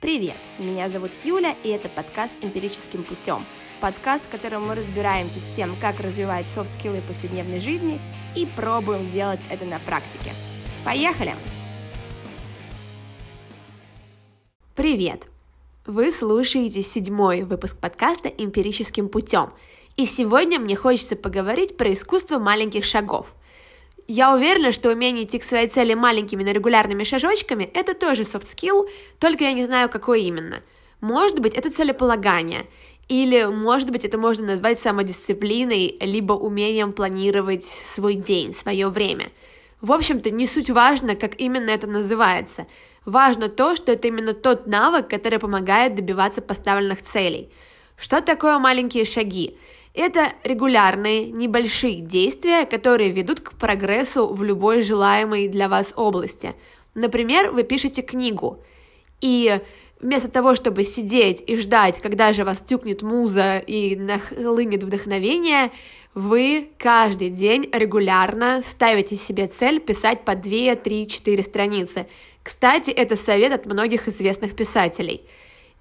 Привет! Меня зовут Юля, и это подкаст «Эмпирическим путем». Подкаст, в котором мы разбираемся с тем, как развивать софт-скиллы повседневной жизни и пробуем делать это на практике. Поехали! Привет! Вы слушаете седьмой выпуск подкаста «Эмпирическим путем», и сегодня мне хочется поговорить про искусство маленьких шагов – я уверена, что умение идти к своей цели маленькими, но регулярными шажочками – это тоже skill, только я не знаю, какой именно. Может быть, это целеполагание, или, может быть, это можно назвать самодисциплиной, либо умением планировать свой день, свое время. В общем-то, не суть важно, как именно это называется. Важно то, что это именно тот навык, который помогает добиваться поставленных целей. Что такое маленькие шаги? Это регулярные, небольшие действия, которые ведут к прогрессу в любой желаемой для вас области. Например, вы пишете книгу, и вместо того, чтобы сидеть и ждать, когда же вас тюкнет муза и нахлынет вдохновение, вы каждый день регулярно ставите себе цель писать по 2, 3, 4 страницы. Кстати, это совет от многих известных писателей.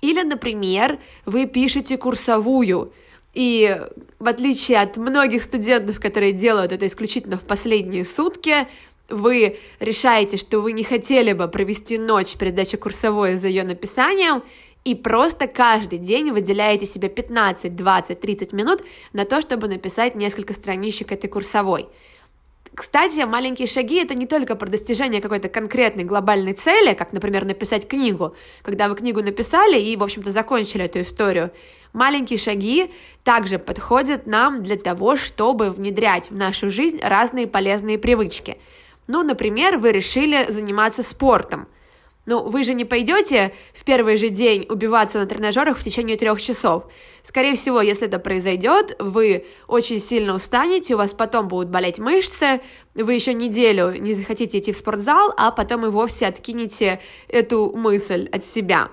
Или, например, вы пишете курсовую – и в отличие от многих студентов, которые делают это исключительно в последние сутки, вы решаете, что вы не хотели бы провести ночь перед дачей курсовой за ее написанием, и просто каждый день выделяете себе 15, 20, 30 минут на то, чтобы написать несколько страничек этой курсовой. Кстати, маленькие шаги это не только про достижение какой-то конкретной глобальной цели, как, например, написать книгу, когда вы книгу написали и, в общем-то, закончили эту историю. Маленькие шаги также подходят нам для того, чтобы внедрять в нашу жизнь разные полезные привычки. Ну, например, вы решили заниматься спортом – ну, вы же не пойдете в первый же день убиваться на тренажерах в течение трех часов. Скорее всего, если это произойдет, вы очень сильно устанете, у вас потом будут болеть мышцы, вы еще неделю не захотите идти в спортзал, а потом и вовсе откинете эту мысль от себя.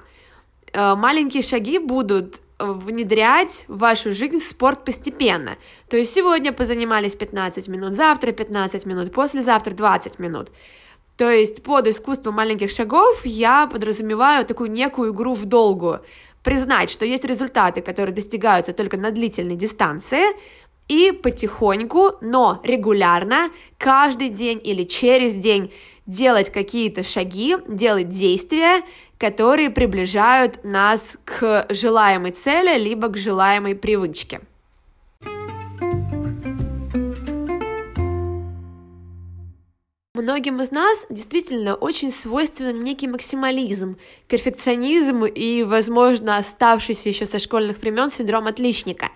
Э, маленькие шаги будут внедрять в вашу жизнь спорт постепенно. То есть сегодня позанимались 15 минут, завтра 15 минут, послезавтра 20 минут. То есть под искусство маленьких шагов я подразумеваю такую некую игру в долгую. Признать, что есть результаты, которые достигаются только на длительной дистанции, и потихоньку, но регулярно, каждый день или через день делать какие-то шаги, делать действия, которые приближают нас к желаемой цели, либо к желаемой привычке. Многим из нас действительно очень свойственен некий максимализм, перфекционизм и, возможно, оставшийся еще со школьных времен синдром отличника.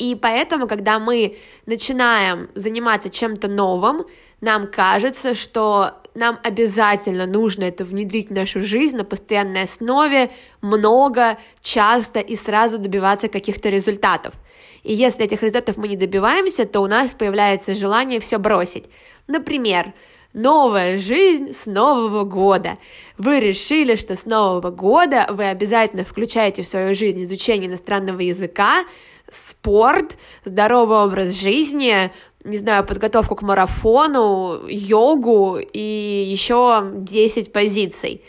И поэтому, когда мы начинаем заниматься чем-то новым, нам кажется, что нам обязательно нужно это внедрить в нашу жизнь на постоянной основе, много, часто и сразу добиваться каких-то результатов. И если этих результатов мы не добиваемся, то у нас появляется желание все бросить. Например, Новая жизнь с Нового года. Вы решили, что с Нового года вы обязательно включаете в свою жизнь изучение иностранного языка, спорт, здоровый образ жизни, не знаю, подготовку к марафону, йогу и еще 10 позиций.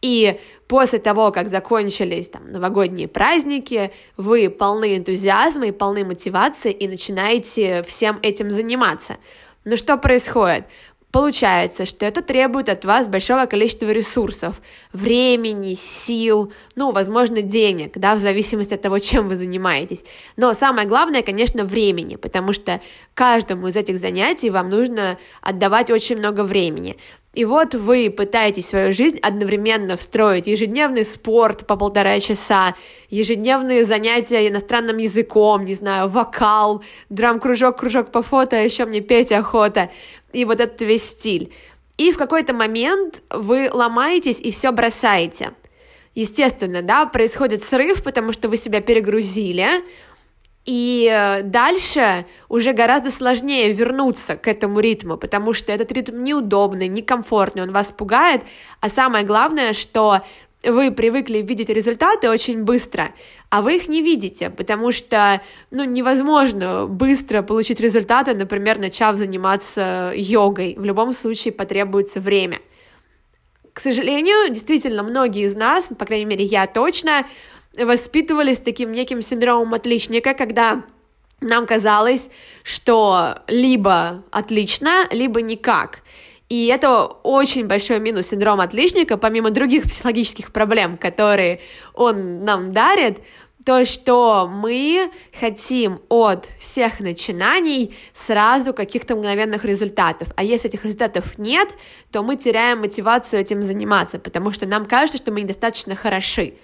И после того, как закончились там новогодние праздники, вы полны энтузиазма и полны мотивации и начинаете всем этим заниматься. Но что происходит? Получается, что это требует от вас большого количества ресурсов, времени, сил, ну, возможно, денег, да, в зависимости от того, чем вы занимаетесь. Но самое главное, конечно, времени, потому что каждому из этих занятий вам нужно отдавать очень много времени. И вот вы пытаетесь свою жизнь одновременно встроить ежедневный спорт по полтора часа, ежедневные занятия иностранным языком, не знаю, вокал, драм-кружок, кружок по фото, а еще мне петь охота и вот этот весь стиль. И в какой-то момент вы ломаетесь и все бросаете. Естественно, да, происходит срыв, потому что вы себя перегрузили, и э, дальше уже гораздо сложнее вернуться к этому ритму, потому что этот ритм неудобный, некомфортный, он вас пугает, а самое главное, что вы привыкли видеть результаты очень быстро, а вы их не видите, потому что ну, невозможно быстро получить результаты, например, начав заниматься йогой. В любом случае потребуется время. К сожалению, действительно, многие из нас, по крайней мере, я точно, воспитывались таким неким синдромом отличника, когда нам казалось, что либо отлично, либо никак. И это очень большой минус синдрома отличника, помимо других психологических проблем, которые он нам дарит, то, что мы хотим от всех начинаний сразу каких-то мгновенных результатов. А если этих результатов нет, то мы теряем мотивацию этим заниматься, потому что нам кажется, что мы недостаточно хороши.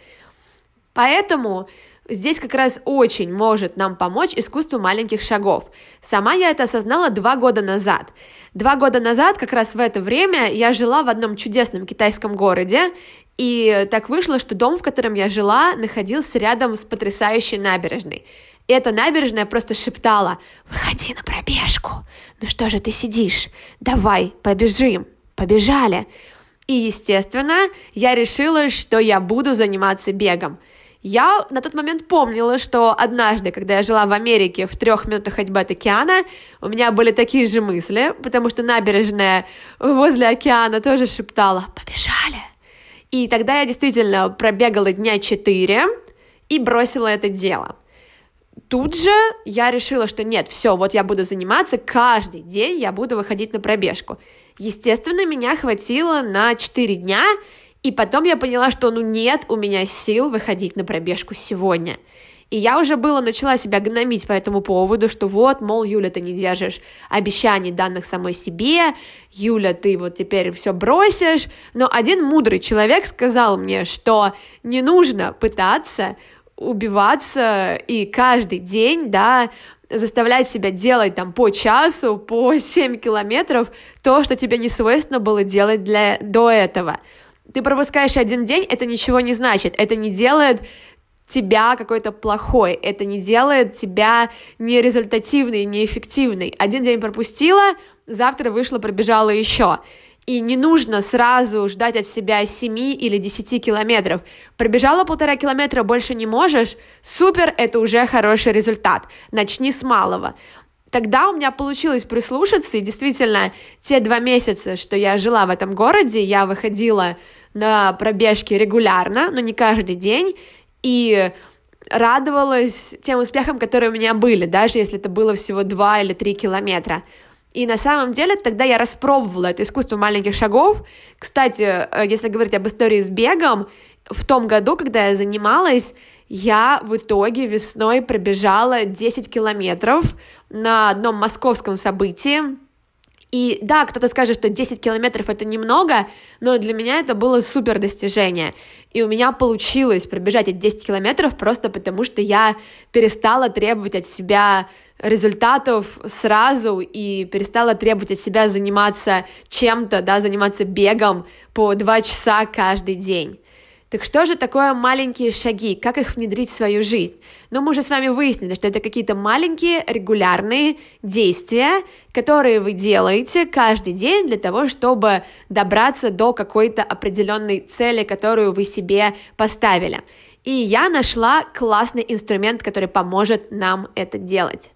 Поэтому Здесь как раз очень может нам помочь искусство маленьких шагов. Сама я это осознала два года назад. Два года назад, как раз в это время, я жила в одном чудесном китайском городе, и так вышло, что дом, в котором я жила, находился рядом с потрясающей набережной. И эта набережная просто шептала «Выходи на пробежку! Ну что же ты сидишь? Давай, побежим!» Побежали! И, естественно, я решила, что я буду заниматься бегом – я на тот момент помнила, что однажды, когда я жила в Америке в трех минутах ходьбы от океана, у меня были такие же мысли, потому что набережная возле океана тоже шептала «побежали». И тогда я действительно пробегала дня четыре и бросила это дело. Тут же я решила, что нет, все, вот я буду заниматься каждый день, я буду выходить на пробежку. Естественно, меня хватило на 4 дня, и потом я поняла, что ну нет у меня сил выходить на пробежку сегодня. И я уже было начала себя гномить по этому поводу, что вот, мол, Юля, ты не держишь обещаний данных самой себе, Юля, ты вот теперь все бросишь. Но один мудрый человек сказал мне, что не нужно пытаться убиваться и каждый день, да, заставлять себя делать там по часу, по 7 километров то, что тебе не свойственно было делать для, до этого ты пропускаешь один день, это ничего не значит, это не делает тебя какой-то плохой, это не делает тебя нерезультативной, неэффективной. Один день пропустила, завтра вышла, пробежала еще. И не нужно сразу ждать от себя 7 или 10 километров. Пробежала полтора километра, больше не можешь, супер, это уже хороший результат. Начни с малого тогда у меня получилось прислушаться, и действительно, те два месяца, что я жила в этом городе, я выходила на пробежки регулярно, но не каждый день, и радовалась тем успехам, которые у меня были, даже если это было всего 2 или 3 километра. И на самом деле тогда я распробовала это искусство маленьких шагов. Кстати, э, если говорить об истории с бегом, в том году, когда я занималась, я в итоге весной пробежала 10 километров на одном московском событии. И да, кто-то скажет, что 10 километров это немного, но для меня это было супер достижение. И у меня получилось пробежать эти 10 километров просто потому, что я перестала требовать от себя результатов сразу и перестала требовать от себя заниматься чем-то, да, заниматься бегом по 2 часа каждый день. Так что же такое маленькие шаги? Как их внедрить в свою жизнь? Но ну, мы уже с вами выяснили, что это какие-то маленькие регулярные действия, которые вы делаете каждый день для того, чтобы добраться до какой-то определенной цели, которую вы себе поставили. И я нашла классный инструмент, который поможет нам это делать.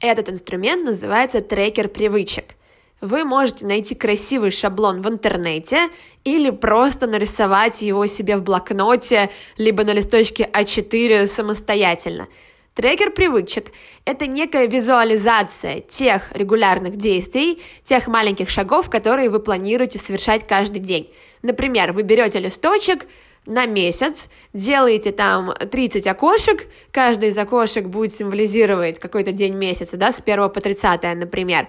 Этот инструмент называется трекер привычек вы можете найти красивый шаблон в интернете или просто нарисовать его себе в блокноте, либо на листочке А4 самостоятельно. Трекер привычек – это некая визуализация тех регулярных действий, тех маленьких шагов, которые вы планируете совершать каждый день. Например, вы берете листочек на месяц, делаете там 30 окошек, каждый из окошек будет символизировать какой-то день месяца, да, с 1 по 30, например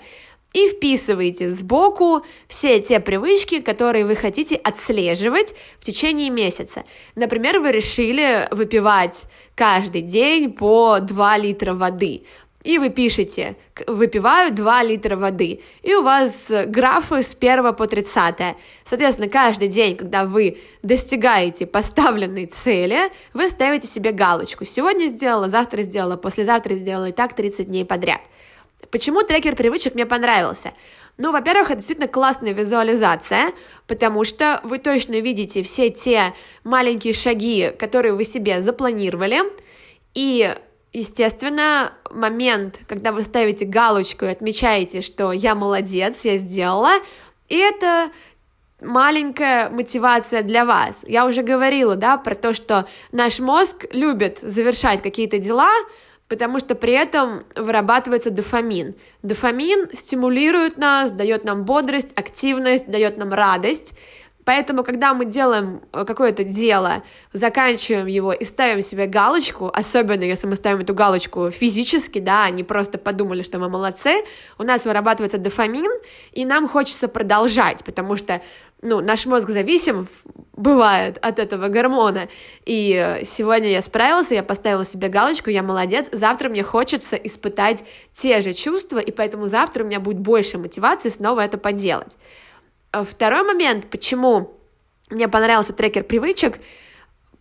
и вписываете сбоку все те привычки, которые вы хотите отслеживать в течение месяца. Например, вы решили выпивать каждый день по 2 литра воды. И вы пишете, выпиваю 2 литра воды. И у вас графы с 1 по 30. Соответственно, каждый день, когда вы достигаете поставленной цели, вы ставите себе галочку. Сегодня сделала, завтра сделала, послезавтра сделала, и так 30 дней подряд. Почему трекер привычек мне понравился? Ну, во-первых, это действительно классная визуализация, потому что вы точно видите все те маленькие шаги, которые вы себе запланировали, и естественно, момент, когда вы ставите галочку и отмечаете, что я молодец, я сделала, и это маленькая мотивация для вас. Я уже говорила, да, про то, что наш мозг любит завершать какие-то дела, потому что при этом вырабатывается дофамин. Дофамин стимулирует нас, дает нам бодрость, активность, дает нам радость, Поэтому, когда мы делаем э, какое-то дело, заканчиваем его и ставим себе галочку, особенно если мы ставим эту галочку физически, да, а не просто подумали, что мы молодцы, у нас вырабатывается дофамин, и нам хочется продолжать, потому что ну, наш мозг зависим, бывает, от этого гормона. И э, сегодня я справился, я поставила себе галочку, я молодец, завтра мне хочется испытать те же чувства, и поэтому завтра у меня будет больше мотивации снова это поделать. А второй момент, почему мне понравился трекер привычек,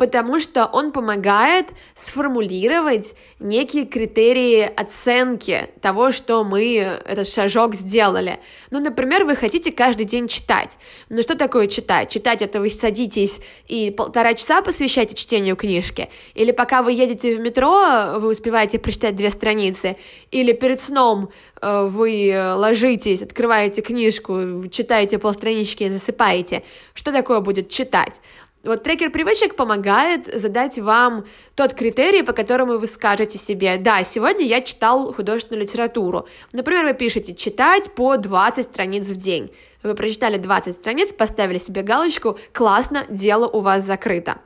потому что он помогает сформулировать некие критерии оценки того, что мы этот шажок сделали. Ну, например, вы хотите каждый день читать. Ну, что такое читать? Читать это вы садитесь и полтора часа посвящаете чтению книжки? Или пока вы едете в метро, вы успеваете прочитать две страницы? Или перед сном э, вы ложитесь, открываете книжку, читаете полстранички и засыпаете? Что такое будет читать? Вот трекер привычек помогает задать вам тот критерий, по которому вы скажете себе, да, сегодня я читал художественную литературу. Например, вы пишете читать по 20 страниц в день. Вы прочитали 20 страниц, поставили себе галочку, классно, дело у вас закрыто.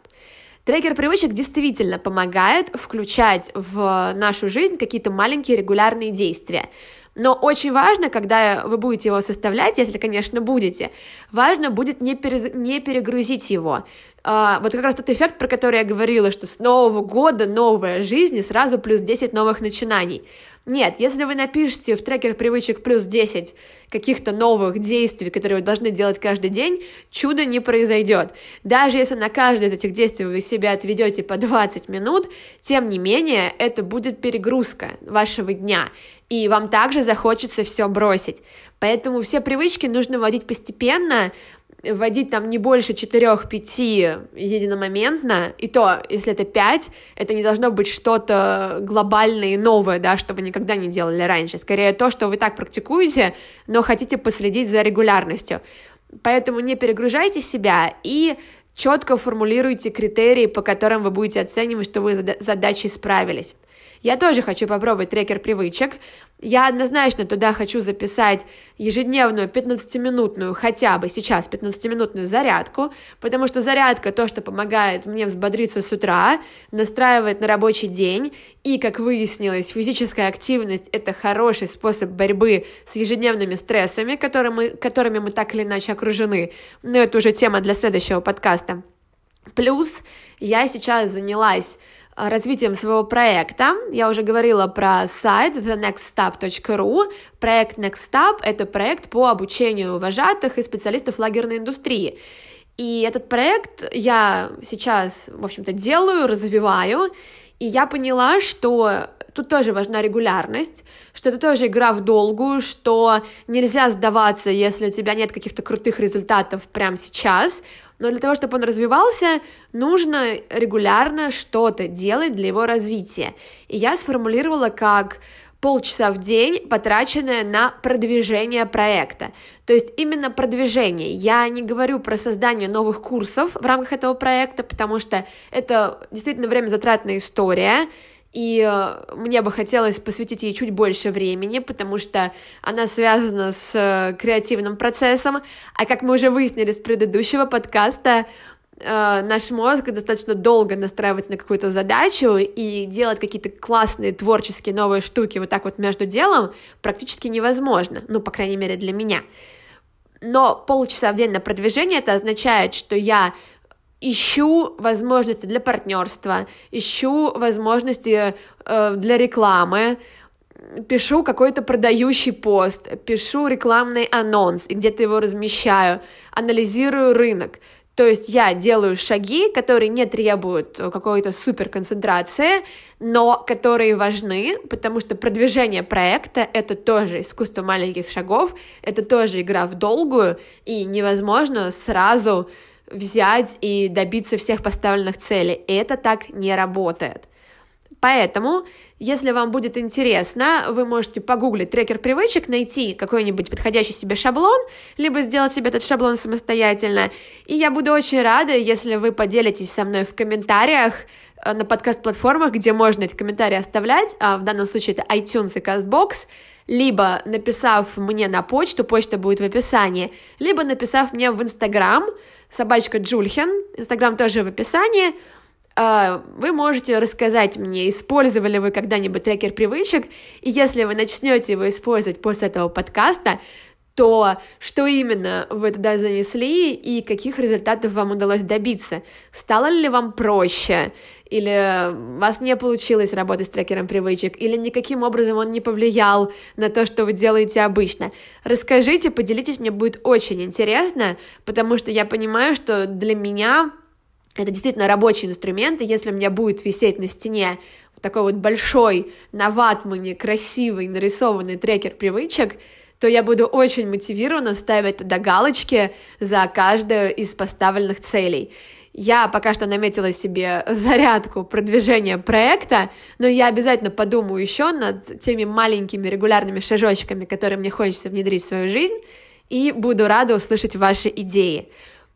Трекер привычек действительно помогает включать в нашу жизнь какие-то маленькие регулярные действия. Но очень важно, когда вы будете его составлять, если, конечно, будете, важно будет не, перез... не перегрузить его. А, вот как раз тот эффект, про который я говорила, что с Нового года новая жизнь и сразу плюс 10 новых начинаний. Нет, если вы напишете в трекер привычек плюс 10 каких-то новых действий, которые вы должны делать каждый день, чудо не произойдет. Даже если на каждое из этих действий вы себя отведете по 20 минут, тем не менее, это будет перегрузка вашего дня, и вам также захочется все бросить. Поэтому все привычки нужно вводить постепенно, вводить там не больше 4-5 единомоментно, и то, если это 5, это не должно быть что-то глобальное и новое, да, что вы никогда не делали раньше, скорее то, что вы так практикуете, но хотите последить за регулярностью. Поэтому не перегружайте себя и четко формулируйте критерии, по которым вы будете оценивать, что вы задачей справились. Я тоже хочу попробовать трекер привычек. Я однозначно туда хочу записать ежедневную 15-минутную, хотя бы сейчас 15-минутную зарядку, потому что зарядка то, что помогает мне взбодриться с утра, настраивает на рабочий день, и, как выяснилось, физическая активность – это хороший способ борьбы с ежедневными стрессами, которыми, которыми мы так или иначе окружены. Но это уже тема для следующего подкаста. Плюс я сейчас занялась развитием своего проекта. Я уже говорила про сайт thenextstep.ru. Проект NextStep — это проект по обучению вожатых и специалистов лагерной индустрии. И этот проект я сейчас, в общем-то, делаю, развиваю, и я поняла, что тут тоже важна регулярность, что это тоже игра в долгую, что нельзя сдаваться, если у тебя нет каких-то крутых результатов прямо сейчас, но для того, чтобы он развивался, нужно регулярно что-то делать для его развития. И я сформулировала как полчаса в день, потраченное на продвижение проекта. То есть именно продвижение. Я не говорю про создание новых курсов в рамках этого проекта, потому что это действительно время затратная история, и э, мне бы хотелось посвятить ей чуть больше времени, потому что она связана с э, креативным процессом, а как мы уже выяснили с предыдущего подкаста, э, наш мозг достаточно долго настраивается на какую-то задачу и делать какие-то классные творческие новые штуки вот так вот между делом практически невозможно, ну, по крайней мере, для меня. Но полчаса в день на продвижение это означает, что я ищу возможности для партнерства, ищу возможности э, для рекламы, пишу какой-то продающий пост, пишу рекламный анонс и где-то его размещаю, анализирую рынок. То есть я делаю шаги, которые не требуют какой-то супер концентрации, но которые важны, потому что продвижение проекта — это тоже искусство маленьких шагов, это тоже игра в долгую, и невозможно сразу взять и добиться всех поставленных целей. И это так не работает. Поэтому, если вам будет интересно, вы можете погуглить трекер привычек, найти какой-нибудь подходящий себе шаблон, либо сделать себе этот шаблон самостоятельно. И я буду очень рада, если вы поделитесь со мной в комментариях э, на подкаст-платформах, где можно эти комментарии оставлять, а в данном случае это iTunes и CastBox, либо написав мне на почту, почта будет в описании, либо написав мне в Инстаграм, собачка Джульхен, Инстаграм тоже в описании, а, вы можете рассказать мне, использовали вы когда-нибудь трекер привычек, и если вы начнете его использовать после этого подкаста, то что именно вы туда занесли и каких результатов вам удалось добиться? Стало ли вам проще? Или у вас не получилось работать с трекером привычек? Или никаким образом он не повлиял на то, что вы делаете обычно? Расскажите, поделитесь, мне будет очень интересно, потому что я понимаю, что для меня это действительно рабочий инструмент, и если у меня будет висеть на стене такой вот большой, на ватмане, красивый, нарисованный трекер привычек, то я буду очень мотивирована ставить туда галочки за каждую из поставленных целей. Я пока что наметила себе зарядку продвижения проекта, но я обязательно подумаю еще над теми маленькими регулярными шажочками, которые мне хочется внедрить в свою жизнь, и буду рада услышать ваши идеи.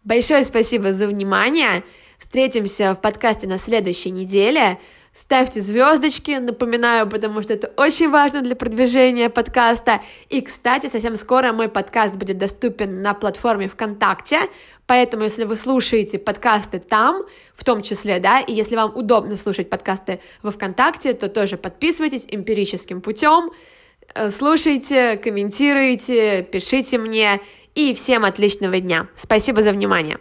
Большое спасибо за внимание. Встретимся в подкасте на следующей неделе. Ставьте звездочки, напоминаю, потому что это очень важно для продвижения подкаста. И, кстати, совсем скоро мой подкаст будет доступен на платформе ВКонтакте, поэтому, если вы слушаете подкасты там, в том числе, да, и если вам удобно слушать подкасты во ВКонтакте, то тоже подписывайтесь эмпирическим путем, э, слушайте, комментируйте, пишите мне, и всем отличного дня. Спасибо за внимание.